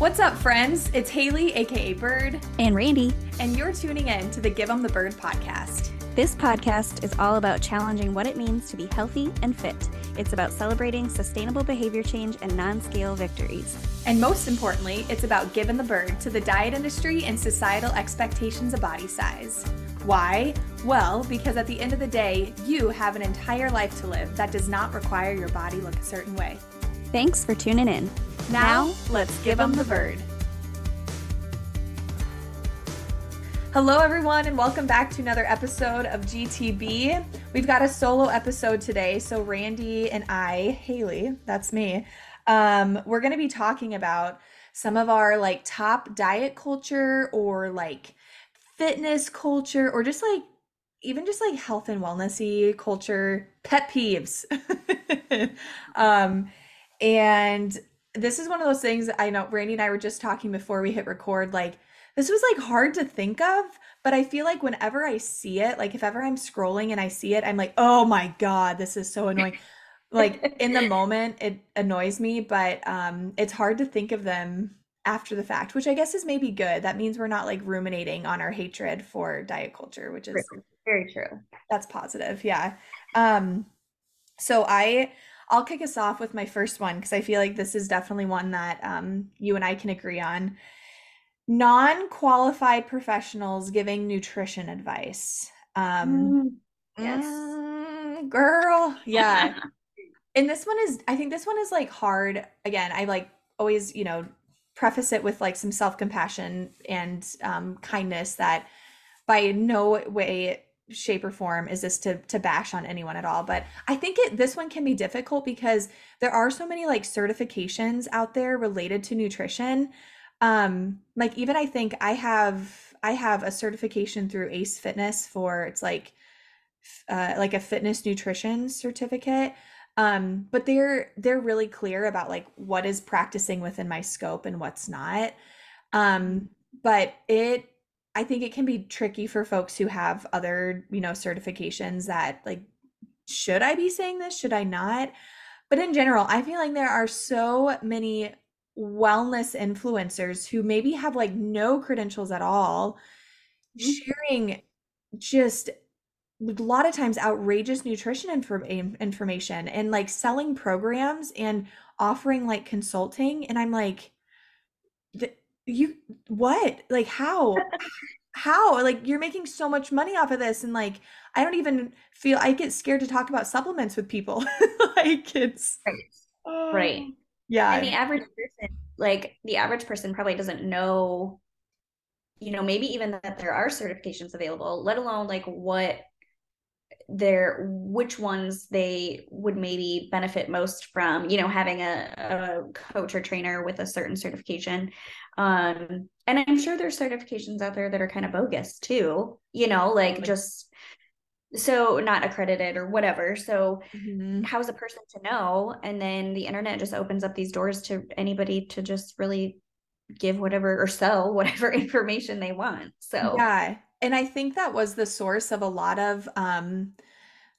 What's up, friends? It's Haley, aka Bird, and Randy, and you're tuning in to the Give 'em the Bird podcast. This podcast is all about challenging what it means to be healthy and fit. It's about celebrating sustainable behavior change and non scale victories. And most importantly, it's about giving the bird to the diet industry and societal expectations of body size. Why? Well, because at the end of the day, you have an entire life to live that does not require your body look a certain way. Thanks for tuning in. Now, let's give them the bird. Hello, everyone, and welcome back to another episode of GTB. We've got a solo episode today. So, Randy and I, Haley, that's me, um, we're going to be talking about some of our like top diet culture or like fitness culture or just like even just like health and wellnessy culture pet peeves. um, and this is one of those things I know Randy and I were just talking before we hit record. Like, this was like hard to think of, but I feel like whenever I see it, like if ever I'm scrolling and I see it, I'm like, oh my God, this is so annoying. like in the moment, it annoys me, but um, it's hard to think of them after the fact, which I guess is maybe good. That means we're not like ruminating on our hatred for diet culture, which is very true. That's positive. Yeah. Um, so I I'll kick us off with my first one because I feel like this is definitely one that um, you and I can agree on. Non qualified professionals giving nutrition advice. Um, mm, yes. Mm, girl. Yeah. and this one is, I think this one is like hard. Again, I like always, you know, preface it with like some self compassion and um, kindness that by no way shape or form is this to to bash on anyone at all but i think it this one can be difficult because there are so many like certifications out there related to nutrition. Um like even i think i have i have a certification through ace fitness for it's like uh, like a fitness nutrition certificate. Um but they're they're really clear about like what is practicing within my scope and what's not. Um but it I think it can be tricky for folks who have other, you know, certifications that like, should I be saying this? Should I not? But in general, I feel like there are so many wellness influencers who maybe have like no credentials at all, mm-hmm. sharing just a lot of times outrageous nutrition inform- information and like selling programs and offering like consulting. And I'm like, you what? Like how? How? Like you're making so much money off of this and like i don't even feel i get scared to talk about supplements with people. Like it's right. Right. Oh, yeah and the average person like the average person probably doesn't know you know maybe even that there are certifications available let alone like what their which ones they would maybe benefit most from you know having a, a coach or trainer with a certain certification. Um and i'm sure there's certifications out there that are kind of bogus too you know like just so not accredited or whatever. So mm-hmm. how's a person to know? And then the internet just opens up these doors to anybody to just really give whatever or sell whatever information they want. So yeah and I think that was the source of a lot of um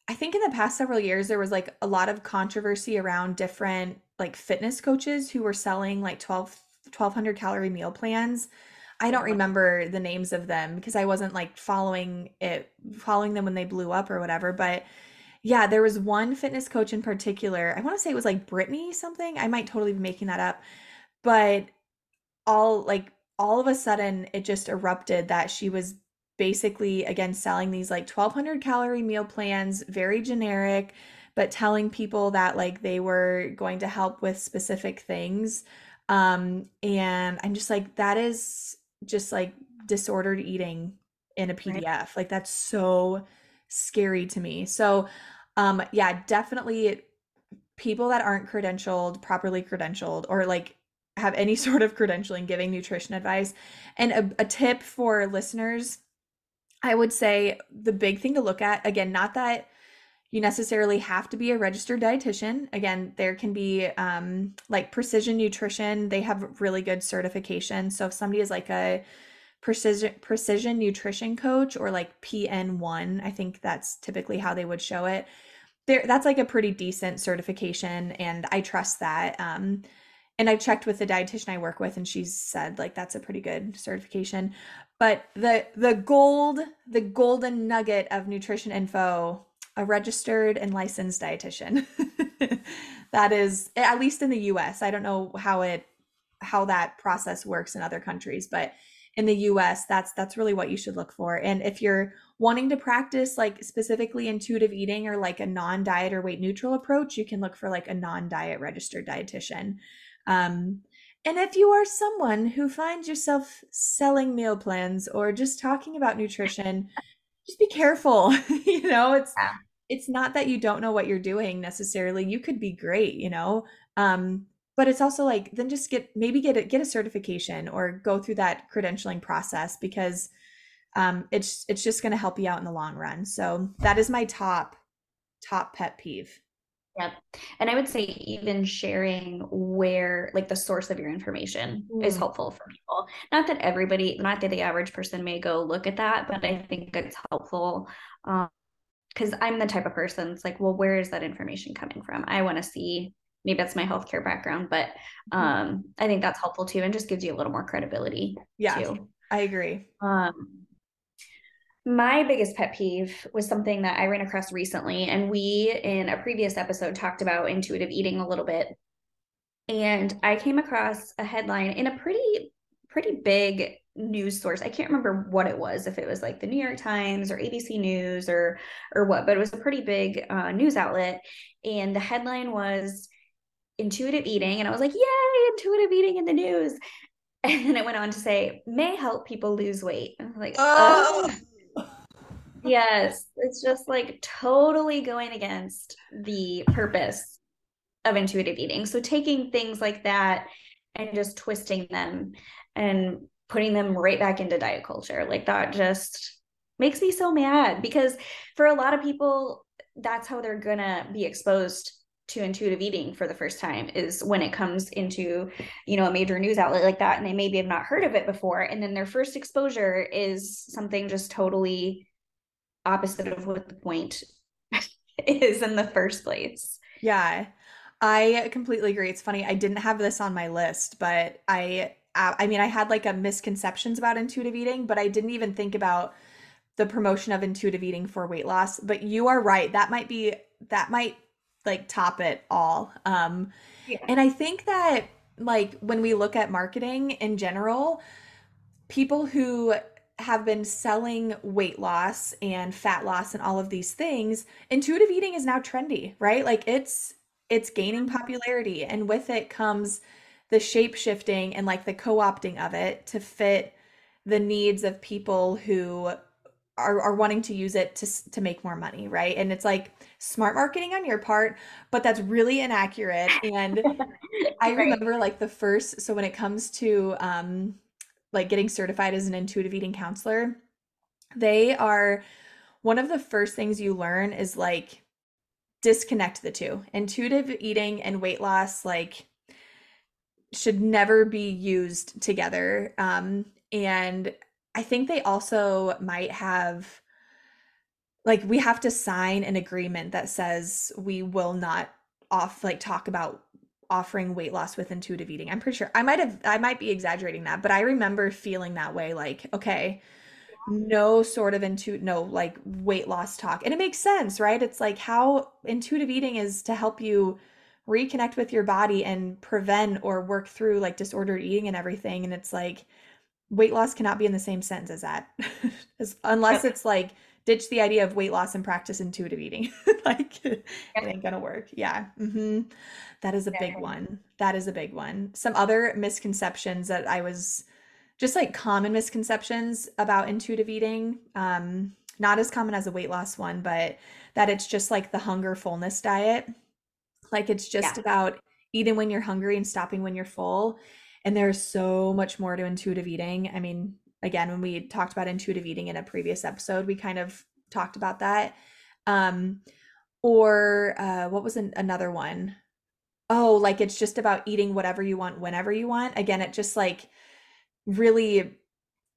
I think in the past several years there was like a lot of controversy around different like fitness coaches who were selling like 12 1200 calorie meal plans. I don't remember the names of them because I wasn't like following it following them when they blew up or whatever, but yeah, there was one fitness coach in particular. I want to say it was like Brittany something. I might totally be making that up. But all like all of a sudden it just erupted that she was basically again selling these like 1200 calorie meal plans very generic but telling people that like they were going to help with specific things. Um and i'm just like that is just like disordered eating in a pdf right. like that's so scary to me. So um yeah definitely people that aren't credentialed properly credentialed or like have any sort of credentialing giving nutrition advice. And a, a tip for listeners I would say the big thing to look at, again, not that you necessarily have to be a registered dietitian. Again, there can be um, like precision nutrition, they have really good certification. So if somebody is like a precision precision nutrition coach or like PN1, I think that's typically how they would show it. There that's like a pretty decent certification and I trust that. Um, and I checked with the dietitian I work with and she said like that's a pretty good certification. But the the gold, the golden nugget of nutrition info, a registered and licensed dietitian. that is at least in the US. I don't know how it how that process works in other countries, but in the US, that's that's really what you should look for. And if you're wanting to practice like specifically intuitive eating or like a non-diet or weight neutral approach, you can look for like a non-diet registered dietitian. Um, and if you are someone who finds yourself selling meal plans or just talking about nutrition, just be careful. you know, it's yeah. it's not that you don't know what you're doing necessarily. You could be great, you know. Um, but it's also like then just get maybe get a get a certification or go through that credentialing process because um, it's it's just going to help you out in the long run. So that is my top top pet peeve. Yep. And I would say even sharing where like the source of your information mm. is helpful for people. Not that everybody, not that the average person may go look at that, but I think it's helpful. Um, because I'm the type of person it's like, well, where is that information coming from? I want to see maybe that's my healthcare background, but mm-hmm. um I think that's helpful too and just gives you a little more credibility. Yeah. Too. I agree. Um my biggest pet peeve was something that I ran across recently, and we in a previous episode talked about intuitive eating a little bit. And I came across a headline in a pretty, pretty big news source. I can't remember what it was, if it was like the New York Times or ABC News or or what, but it was a pretty big uh, news outlet. And the headline was intuitive eating, and I was like, "Yay, intuitive eating in the news!" And then it went on to say may help people lose weight. Like, oh. oh yes it's just like totally going against the purpose of intuitive eating. So taking things like that and just twisting them and putting them right back into diet culture like that just makes me so mad because for a lot of people that's how they're gonna be exposed to intuitive eating for the first time is when it comes into you know a major news outlet like that and they maybe have not heard of it before. And then their first exposure is something just totally opposite of what the point is in the first place. Yeah. I completely agree. It's funny. I didn't have this on my list, but I I mean, I had like a misconceptions about intuitive eating, but I didn't even think about the promotion of intuitive eating for weight loss. But you are right. That might be that might like top it all. Um yeah. and I think that like when we look at marketing in general, people who have been selling weight loss and fat loss and all of these things, intuitive eating is now trendy, right? Like it's it's gaining popularity and with it comes the shape shifting and like the co-opting of it to fit the needs of people who are, are wanting to use it to, to make more money right? And it's like smart marketing on your part but that's really inaccurate. And i remember like the first so when it comes to um like getting certified as an intuitive eating counselor, they are one of the first things you learn is like disconnect the two. Intuitive eating and weight loss like should never be used together. Um and I think they also might have like we have to sign an agreement that says we will not off like talk about offering weight loss with intuitive eating. I'm pretty sure I might have I might be exaggerating that, but I remember feeling that way like okay, no sort of into no like weight loss talk. And it makes sense, right? It's like how intuitive eating is to help you reconnect with your body and prevent or work through like disordered eating and everything and it's like weight loss cannot be in the same sentence as that. unless it's like ditch the idea of weight loss and practice intuitive eating. like it ain't gonna work. Yeah. Mm-hmm. That is a big one. That is a big one. Some other misconceptions that I was just like common misconceptions about intuitive eating. Um, not as common as a weight loss one, but that it's just like the hunger fullness diet. Like it's just yeah. about eating when you're hungry and stopping when you're full. And there's so much more to intuitive eating. I mean, again when we talked about intuitive eating in a previous episode we kind of talked about that. Um or uh what was an, another one? Oh like it's just about eating whatever you want whenever you want. Again it just like really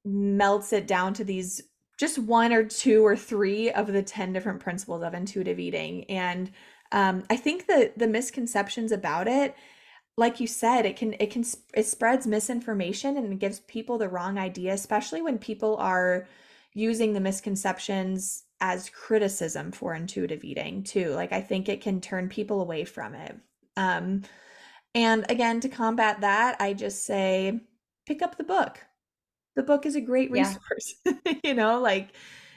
melts it down to these just one or two or three of the 10 different principles of intuitive eating. And um, i think the the misconceptions about it like you said, it can it can it spreads misinformation and it gives people the wrong idea, especially when people are using the misconceptions as criticism for intuitive eating too. Like I think it can turn people away from it. Um, and again, to combat that, I just say pick up the book. The book is a great Yeah. resource. you know, like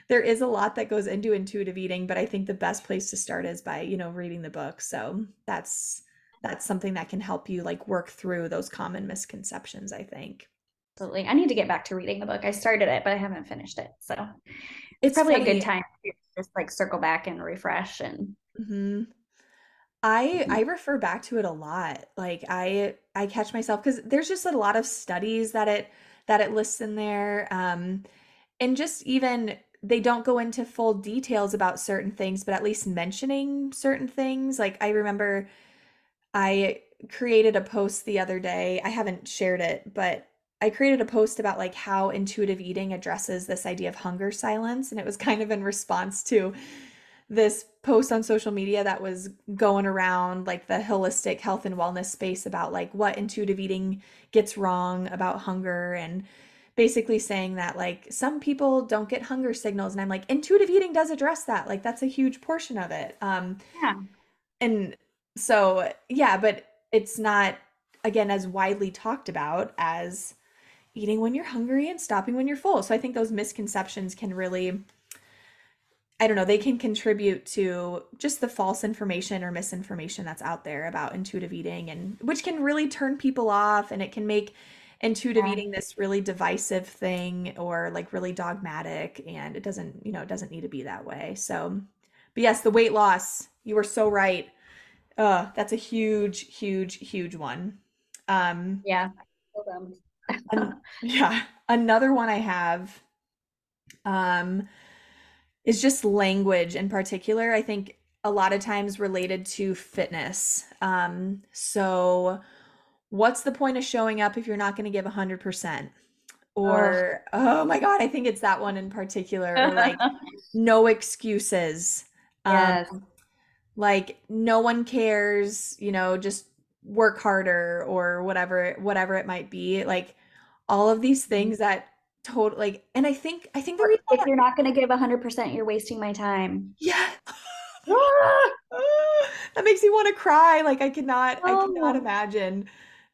there is a lot that goes into intuitive eating, but I think the best place to start is by, you know, reading the book. So that's that's something that can help you like work through those common misconceptions, I think. Absolutely. I need to get back to reading the book. I started it, but I haven't finished it. So It's probably a good time to just like circle back and refresh and Mhm. I Mm. I refer back to it a lot. Like I I catch myself because there's just a lot of studies that it that it lists in there. Um, and just even they don't go into full details about certain things, but at least mentioning certain things. Like I remember I created a post the other day. I haven't shared it, but I created a post about like how intuitive eating addresses this idea of hunger signals, and it was kind of in response to this post on social media that was going around like the holistic health and wellness space about like what intuitive eating gets wrong about hunger and basically saying that like some people don't get hunger signals and I'm like intuitive eating does address that like that's a huge portion of it um yeah. and so yeah but it's not again as widely talked about as eating when you're hungry and stopping when you're full so I think those misconceptions can really I don't know, they can contribute to just the false information or misinformation that's out there about intuitive eating and which can really turn people off and it can make intuitive Yeah. eating this really divisive thing or like really dogmatic and it doesn't, you know, it doesn't need to be that way. So, but yes, the weight loss, you were so right. Uh, that's a huge, huge, huge one. Um, Yeah. An- yeah, another one I have um is just language in particular. I think a lot of times related to fitness. Um, so what's the point of showing up if you're not going to give 100%? Or, oh my God, I think it's that one in particular, like no excuses. Um, yes. Like no one cares, you know, just work harder or whatever, whatever it might be. Like all of these things that total like, and I think, I think the reason if you're not going to give 100%, you're wasting my time. Yeah. Ah, that makes me want to cry. Like I cannot, I cannot Oh. imagine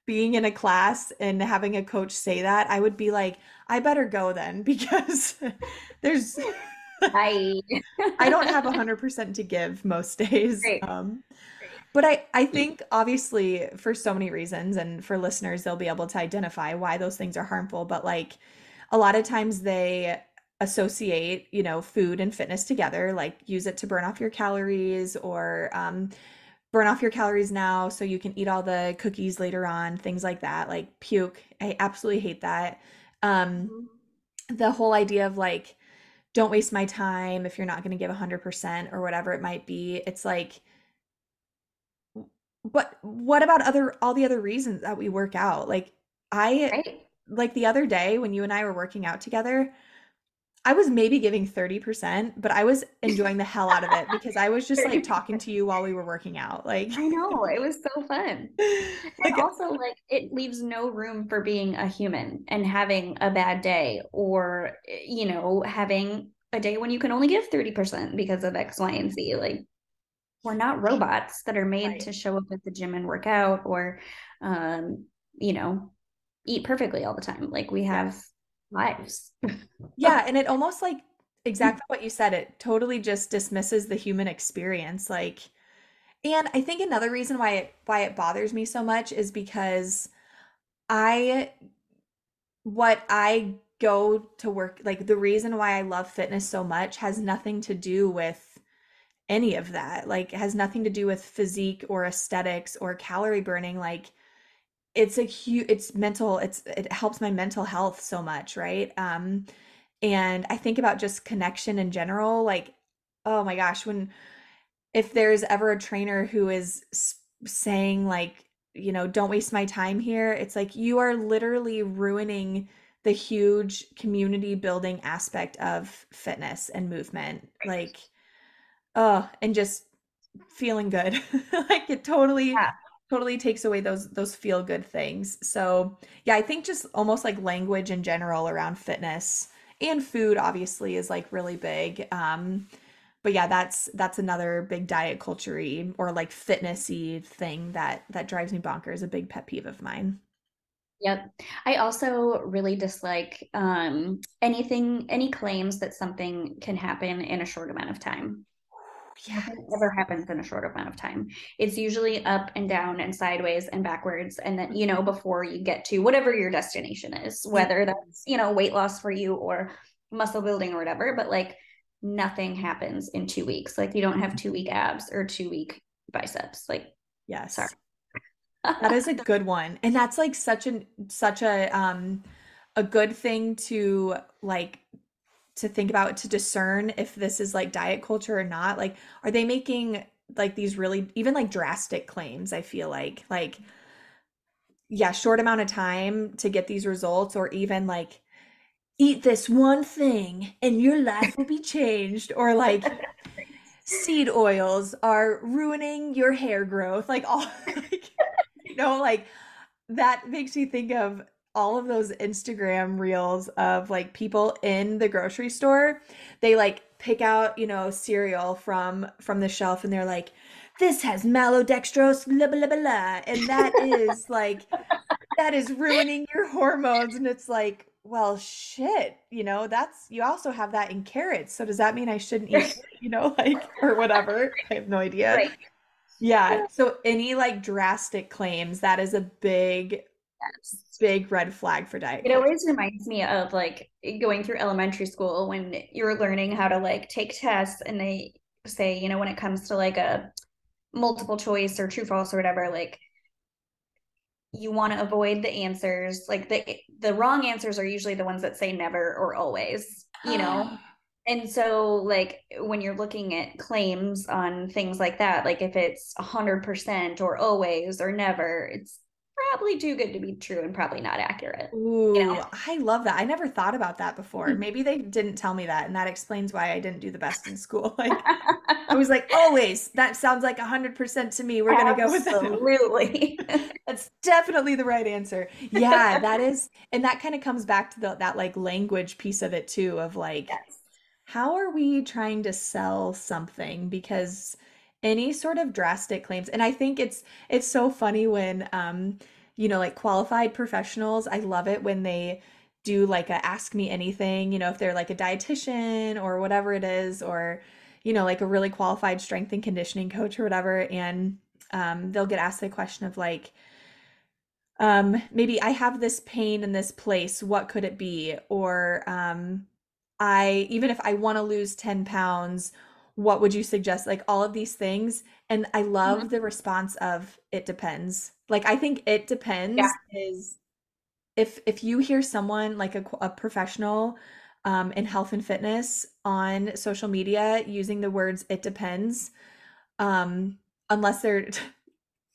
being in a class and having a coach say that. I would be like, I better go then because there's I I don't have 100% to give most days. Great. Um, but I, I think obviously for so many reasons and for listeners, they'll be able to identify why those things are harmful. But like a lot of times they associate, you know, food and fitness together, like use it to burn off your calories or um, burn off your calories now so you can eat all the cookies later on, things like that, like puke. I absolutely hate that. Um, the whole idea of like, don't waste my time if you're not going to give 100% or whatever it might be. It's like, but what about other all the other reasons that we work out? Like I right? like the other day when you and I were working out together, I was maybe giving 30%, but I was enjoying the hell out of it because I was just like talking to you while we were working out. Like I know. It was so fun. like And also, like, it leaves no room for being a human and having a bad day or, you know, having a day when you can only give 30% because of X, Y, and Z. Like, we're not robots that are made Right. to show up at the gym and work out or, um, you know, eat perfectly all the time. Like, we have lives. Yeah, and it almost like exactly what you said. It totally just dismisses the human experience. Like, and I think another reason why it why it bothers me so much is because I what I go to work like the reason why I love fitness so much has nothing to do with any of that. Like has nothing to do with physique or aesthetics or calorie burning. Like it's a huge it's mental it's it helps my mental health so much, right? Um and I think about just connection in general, like oh my gosh, when if there's ever a trainer who is saying like, you know, don't waste my time here, it's like you are literally ruining the huge community building aspect of fitness and movement. Like, oh, and just feeling good. Like it totally Yeah. Totally takes away those those feel good things. So, yeah, I think just almost like language in general around fitness and food obviously is like really big. Um, but yeah, that's that's another big diet culture or like fitnessy thing that that drives me bonkers, a big pet peeve of mine. Yep. I also really dislike um, anything, any claims that something can happen in a short amount of time. Yeah, it never happens in a short amount of time. It's usually up and down and sideways and backwards. And then, you know, before you get to whatever your destination is, whether that's, you know, weight loss for you or muscle building or whatever, but like nothing happens in two weeks. Like you don't have two week abs or two week biceps. Like, yes. Sorry. that is a good one. And that's like such an such a um a good thing to like to think about to discern if this is like diet culture or not. Like are they making like these really even like drastic claims, I feel like. Like yeah, short amount of time to get these results or even like eat this one thing and your life will be changed or like seed oils are ruining your hair growth like all like, you know like that makes me think of all of those Instagram reels of like people in the grocery store they like pick out you know cereal from from the shelf and they're like this has maltodextrose blah blah blah blah. And that is like that is ruining your hormones. And it's like well shit you know that's you also have that in carrots. So does that mean i shouldn't eat you know like or whatever. I have no idea. Right. yeah. So any like drastic claims that is a big yes. big red flag for diet it always reminds me of like going through elementary school when you're learning how to like take tests and they say you know when it comes to like a multiple choice or true false or whatever like you want to avoid the answers like the the wrong answers are usually the ones that say never or always you know and so like when you're looking at claims on things like that like if it's 100% or always or never it's probably too good to be true and probably not accurate. Ooh, you know? I love that. I never thought about that before. Hmm. Maybe they didn't tell me that, and that explains why I didn't do the best in school. Like I was like, always. That sounds like hundred percent to me. We're gonna go with that. Absolutely. That's definitely the right answer. Yeah, that is, and that kind of comes back to the, that like language piece of it too. Of like, yes. how are we trying to sell something? Because any sort of drastic claims and i think it's it's so funny when um you know like qualified professionals i love it when they do like a ask me anything you know if they're like a dietitian or whatever it is or you know like a really qualified strength and conditioning coach or whatever and um, they'll get asked the question of like um, maybe i have this pain in this place what could it be? Or um, i even if i want to lose 10 pounds what would you suggest? Like all of these things and i love mm-hmm. the response of it depends like i think it depends yeah. is if if you hear someone like a, a professional um, in health and fitness on social media using the words it depends um unless they're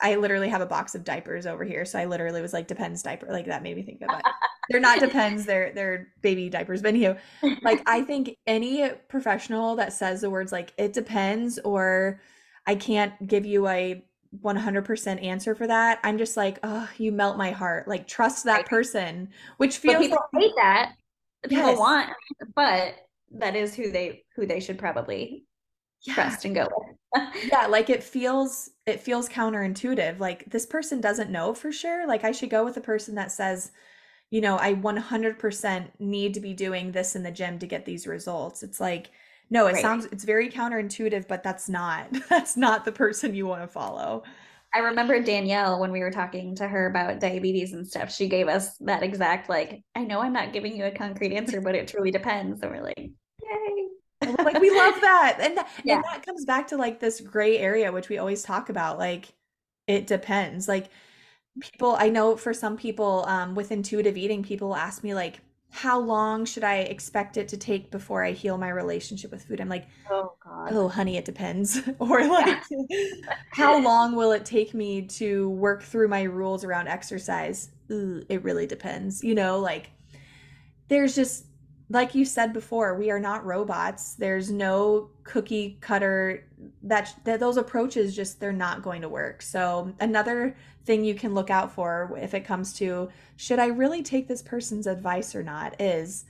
I literally have a box of diapers over here. So I literally was like, depends diaper. Like that made me think of it. they're not depends, they're they're baby diapers. But anywho, like I think any professional that says the words like it depends or I can't give you a 100% answer for that. I'm just like, oh, you melt my heart. Like trust that person, which feels but people like, hate that. People yes. want, but that is who they who they should probably yeah. trust and go with. yeah, like it feels it feels counterintuitive. Like this person doesn't know for sure. Like I should go with a person that says, you know, I 100% need to be doing this in the gym to get these results. It's like no, it right. sounds it's very counterintuitive, but that's not that's not the person you want to follow. I remember Danielle when we were talking to her about diabetes and stuff. She gave us that exact like, I know I'm not giving you a concrete answer, but it truly depends. And we're like, yay like we love that. And, th- yeah. and that comes back to like this gray area, which we always talk about. Like it depends. Like people, I know for some people um, with intuitive eating, people ask me like, how long should I expect it to take before I heal my relationship with food? I'm like, oh god, oh honey, it depends. or like, how long will it take me to work through my rules around exercise? Ooh, it really depends. You know, like there's just like you said before, we are not robots. There's no cookie cutter that, that those approaches just they're not going to work. So another thing you can look out for if it comes to should I really take this person's advice or not is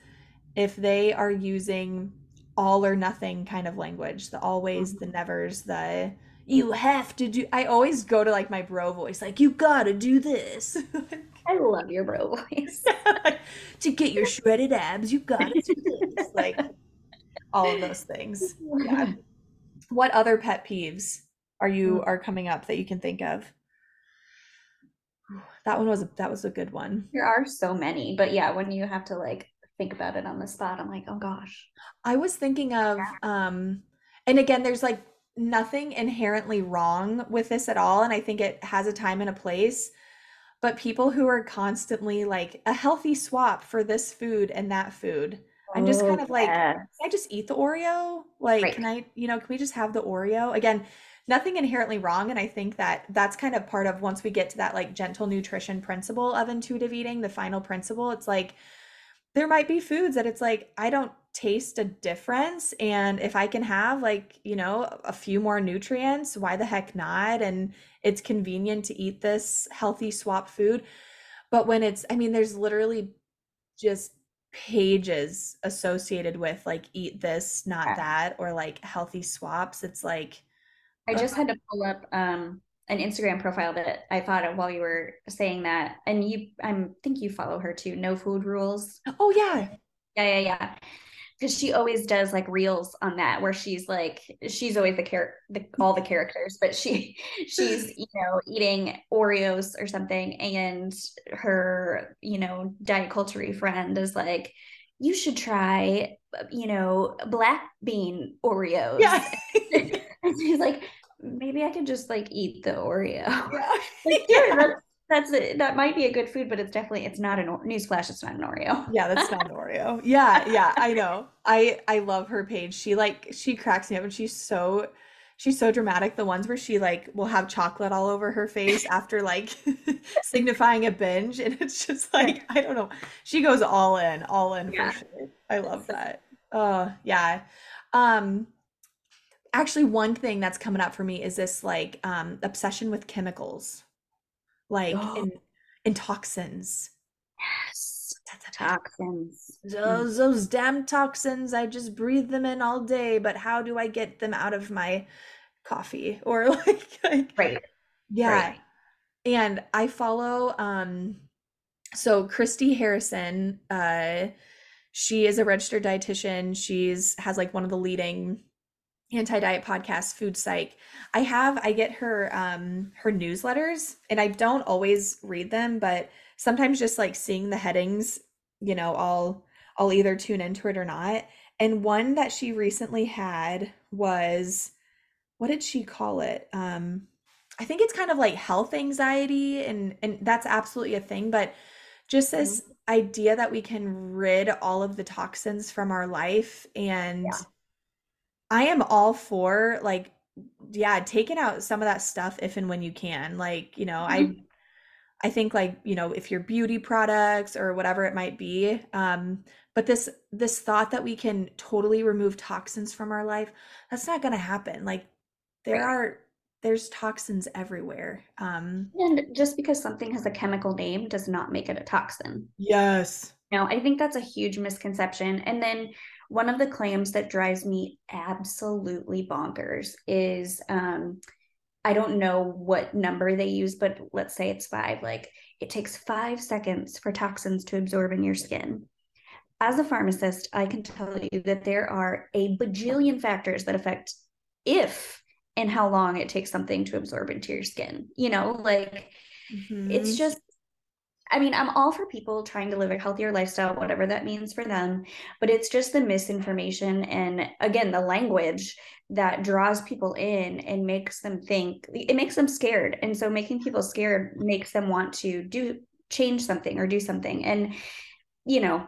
if they are using all or nothing kind of language, the always, the mm-hmm. nevers, the you have to do I always go to like my bro voice, like you gotta do this. I love your bro voice. to get your shredded abs, you gotta do this. like all of those things. Yeah. What other pet peeves are you Mm. are coming up that you can think of? That one was a, that was a good one. There are so many, but yeah, when you have to like think about it on the spot, I'm like, oh gosh. I was thinking of um and again there's like nothing inherently wrong with this at all and I think it has a time and a place but people who are constantly like a healthy swap for this food and that food I'm just oh, kind of like can I just eat the Oreo? Like, Right. can I, you know, can we just have the Oreo? Again, nothing inherently wrong. And I think that that's kind of part of once we get to that like gentle nutrition principle of intuitive eating, the final principle, it's like there might be foods that it's like I don't taste a difference. And if I can have like, you know, a few more nutrients, why the heck not? And it's convenient to eat this healthy swap food. But when it's, I mean, there's literally just pages associated with like eat this, not Yeah. that, or like healthy swaps. It's like, I just had to pull up um an Instagram profile that I thought of while you were saying that. And you I think you follow her too, No Food Rules. oh yeah, Yeah, yeah, yeah. Because she always does like reels on that where she's like she's always the character all the characters, but she she's you know eating Oreos or something, and her you know diet culture friend is like, you should try you know black bean Oreos. yeah, and she's like, maybe I could just like eat the Oreo. yeah. Like, yeah, that's that's it. That might be a good food, but it's definitely it's not an newsflash. It's not an Oreo. Yeah, that's not an Oreo. Yeah, yeah, I know. I I love her page. She like she cracks me up and she's so she's so dramatic. The ones where she like will have chocolate all over her face after like signifying a binge and it's just like I don't know. She goes all in, all in Yeah. for sure. I love that. Oh, yeah. Um actually one thing that's coming up for me is this like um obsession with chemicals. Like in in toxins. Yes. Toxins. Those those damn toxins, I just breathe them in all day, but how do I get them out of my coffee? Or like, like Right. yeah. Right. And I follow um so Christy Harrison, uh she is a registered dietitian. She's has like one of the leading anti-diet podcast Food Psych. I have I get her um her newsletters and I don't always read them, but sometimes just like seeing the headings, you know, I'll I'll either tune into it or not. And one that she recently had was what did she call it? Um I think it's kind of like health anxiety and and that's absolutely a thing, but just this idea that we can rid all of the toxins from our life and Yeah. I am all for like yeah, taking out some of that stuff if and when you can. Like, you know, I I think like, you know, if you're beauty products or whatever it might be, um, but this this thought that we can totally remove toxins from our life, that's not going to happen. Like there Right. are there's toxins everywhere. Um, And just because something has a chemical name does not make it a toxin. yes. No, I think that's a huge misconception. And then one of the claims that drives me absolutely bonkers is um, I don't know what number they use, but let's say it's five. Like it takes five seconds for toxins to absorb in your skin. As a pharmacist, I can tell you that there are a bajillion factors that affect if and how long it takes something to absorb into your skin. You know, like it's Mhm. just I mean, I'm all for people trying to live a healthier lifestyle, whatever that means for them, but it's just the misinformation and again, the language that draws people in and makes them think it makes them scared. And so making people scared makes them want to do change something or do something. And you know,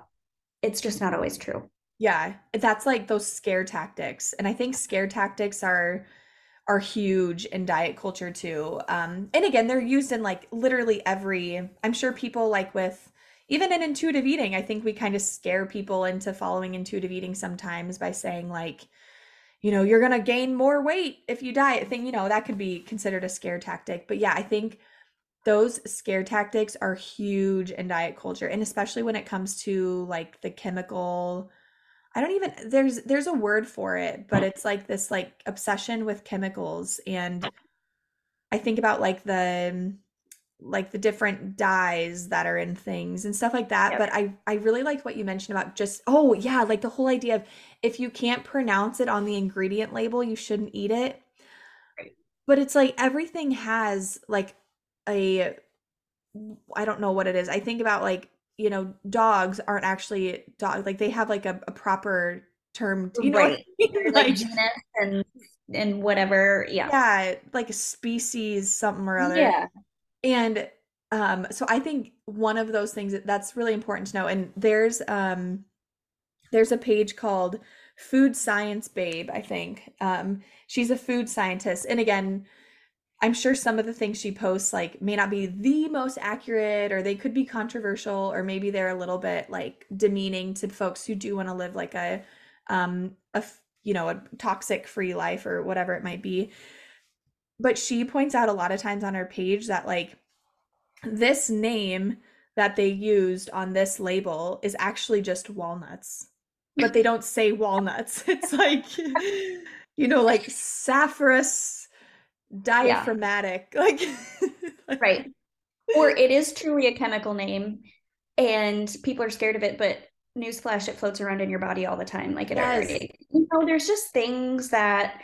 it's just not always true. Yeah, that's like those scare tactics. And I think scare tactics are are huge in diet culture too. Um, and again, they're used in like literally every, I'm sure people like with even in intuitive eating, I think we kind of scare people into following intuitive eating sometimes by saying like, you know, you're going to gain more weight if you diet. thing, you know, that could be considered a scare tactic. But yeah, I think those scare tactics are huge in diet culture and especially when it comes to like the chemical I don't even there's there's a word for it, but mm-hmm. it's like this like obsession with chemicals and oh. I think about like the um, like the different dyes that are in things and stuff like that, Yep. but I I really liked what you mentioned about just oh yeah, like the whole idea of if you can't pronounce it on the ingredient label, you shouldn't eat it. Right. But it's like everything has like a I don't know what it is. I think about like, you know, dogs aren't actually dog like they have like a, a proper term, you know what I mean? Like Like genus and and whatever. Yeah. yeah, like a species something or other. Yeah. And um so I think one of those things that that's really important to know and there's um there's a page called Food Science Babe, I think. Um she's a food scientist and again, I'm sure some of the things she posts like may not be the most accurate or they could be controversial or maybe they're a little bit like demeaning to folks who do want to live like a um a you know a toxic free life or whatever it might be. But she points out a lot of times on her page that like this name that they used on this label is actually just walnuts but they don't say walnuts. It's like you know like saffrous diaphragmatic like Right. Or it is truly a chemical name and people are scared of it, but newsflash, it floats around in your body all the time. Like it Yes. already, you know, there's just things that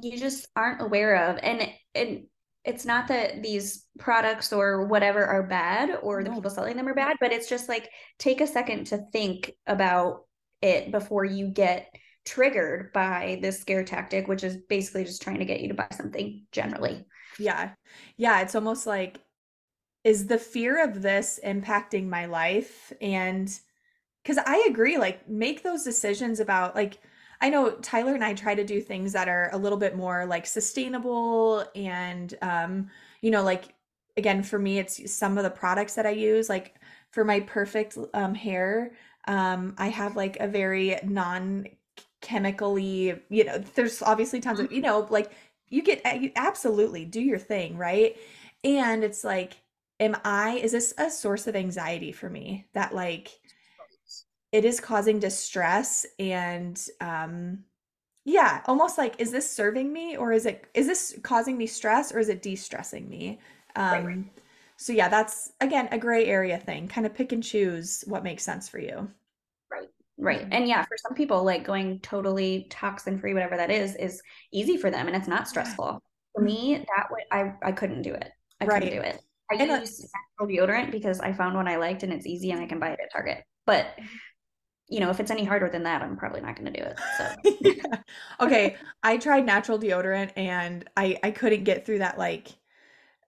you just aren't aware of. And and it's not that these products or whatever are bad or the No. people selling them are bad, but it's just like take a second to think about it before you get triggered by this scare tactic, which is basically just trying to get you to buy something generally. Yeah. Yeah, it's almost like is the fear of this impacting my life? And because I agree, like make those decisions about like I know Tyler and I try to do things that are a little bit more like sustainable and um, you know, like again, for me, it's some of the products that I use, like for my perfect um hair, um, I have like a very non-chemically, you know, there's obviously tons of, you know, like you get you absolutely do your thing, right? And it's like, am I, is this a source of anxiety for me that like it is causing distress and um yeah, almost like is this serving me or is it is this causing me stress or is it de-stressing me? Right, right. Um so yeah, that's again a gray area thing. Kind of pick and choose what makes sense for you. Right. Right. Mhm. And yeah, for some people, like going totally toxin free, whatever that is, is easy for them and it's not stressful. For me, that would I I couldn't do it. I couldn't do it. I And use natural deodorant because I found one I liked and it's easy and I can buy it at Target. But you know, if it's any harder than that, I'm probably not going to do it. So Yeah. Okay, I tried natural deodorant and I I couldn't get through that like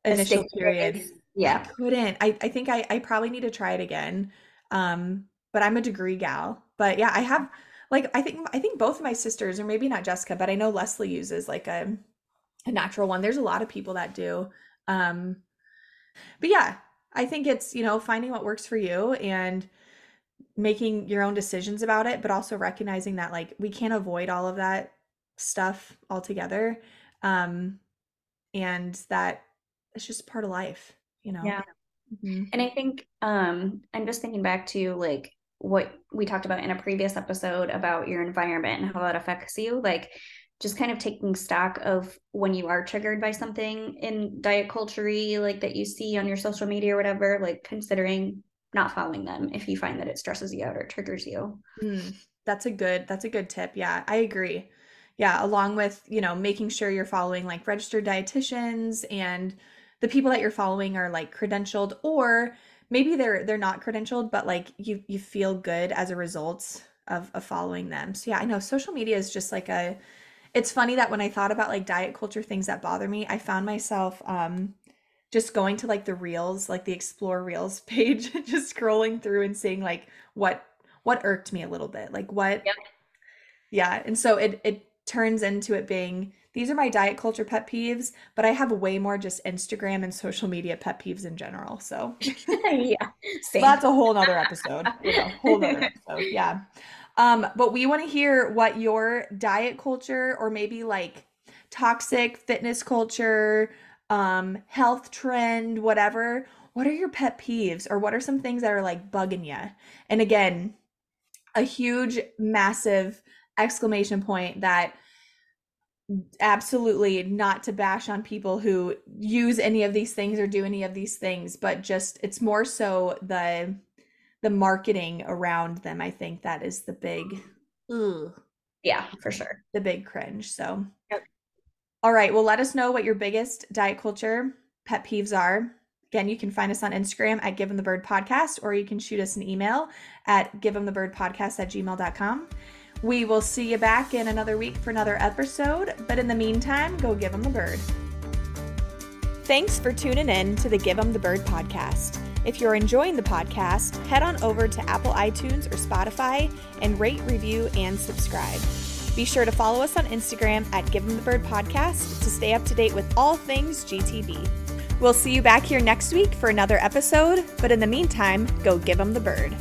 initial sticky period. is, I yeah, couldn't. I I think I I probably need to try it again. Um, but I'm a degree gal. But yeah, I have like I think I think both of my sisters, or maybe not Jessica, but I know Leslie uses like a a natural one. There's a lot of people that do. Um, but yeah, I think it's, you know, finding what works for you and making your own decisions about it, but also recognizing that like we can't avoid all of that stuff altogether. Um, and that it's just part of life, you know? yeah. Mhm. And I think um I'm just thinking back to like what we talked about in a previous episode about your environment and how that affects you. Like just kind of taking stock of when you are triggered by something in diet culture like that you see on your social media or whatever, like considering not following them if you find that it stresses you out or triggers you. Mm, that's a good that's a good tip. Yeah, I agree. Yeah, along with, you know, making sure you're following like registered dietitians and the people that you're following are like credentialed or maybe they're they're not credentialed, but like you you feel good as a result of of following them. So yeah, I know social media is just like a it's funny that when I thought about like diet culture things that bother me, I found myself um just going to like the reels, like the explore reels page, just scrolling through and seeing like what what irked me a little bit. Like what Yep. yeah, and so it it turns into it being these are my diet culture pet peeves, but I have way more just Instagram and social media pet peeves in general. So yeah, same. that's a whole nother episode. You know, whole nother episode. Yeah. Um, but we want to hear what your diet culture or maybe like toxic fitness culture, um, health trend, whatever. What are your pet peeves or what are some things that are like bugging you? And again, a huge, massive exclamation point that absolutely not to bash on people who use any of these things or do any of these things but just it's more so the the marketing around them i think that is the big ugh, yeah for sure. the big cringe so. Yep. all right well let us know what your biggest diet culture pet peeves are. Again you can find us on instagram at give 'em the bird podcast or you can shoot us an email at give 'em the bird podcast at gmail.com we will see you back in another week for another episode, but in the meantime, go give them the bird. Thanks for tuning in to the Give 'em the Bird podcast. If you're enjoying the podcast, head on over to Apple iTunes or Spotify and rate, review, and subscribe. Be sure to follow us on Instagram at Give 'em the Bird podcast to stay up to date with all things GTB. We'll see you back here next week for another episode, but in the meantime, go give 'em the bird.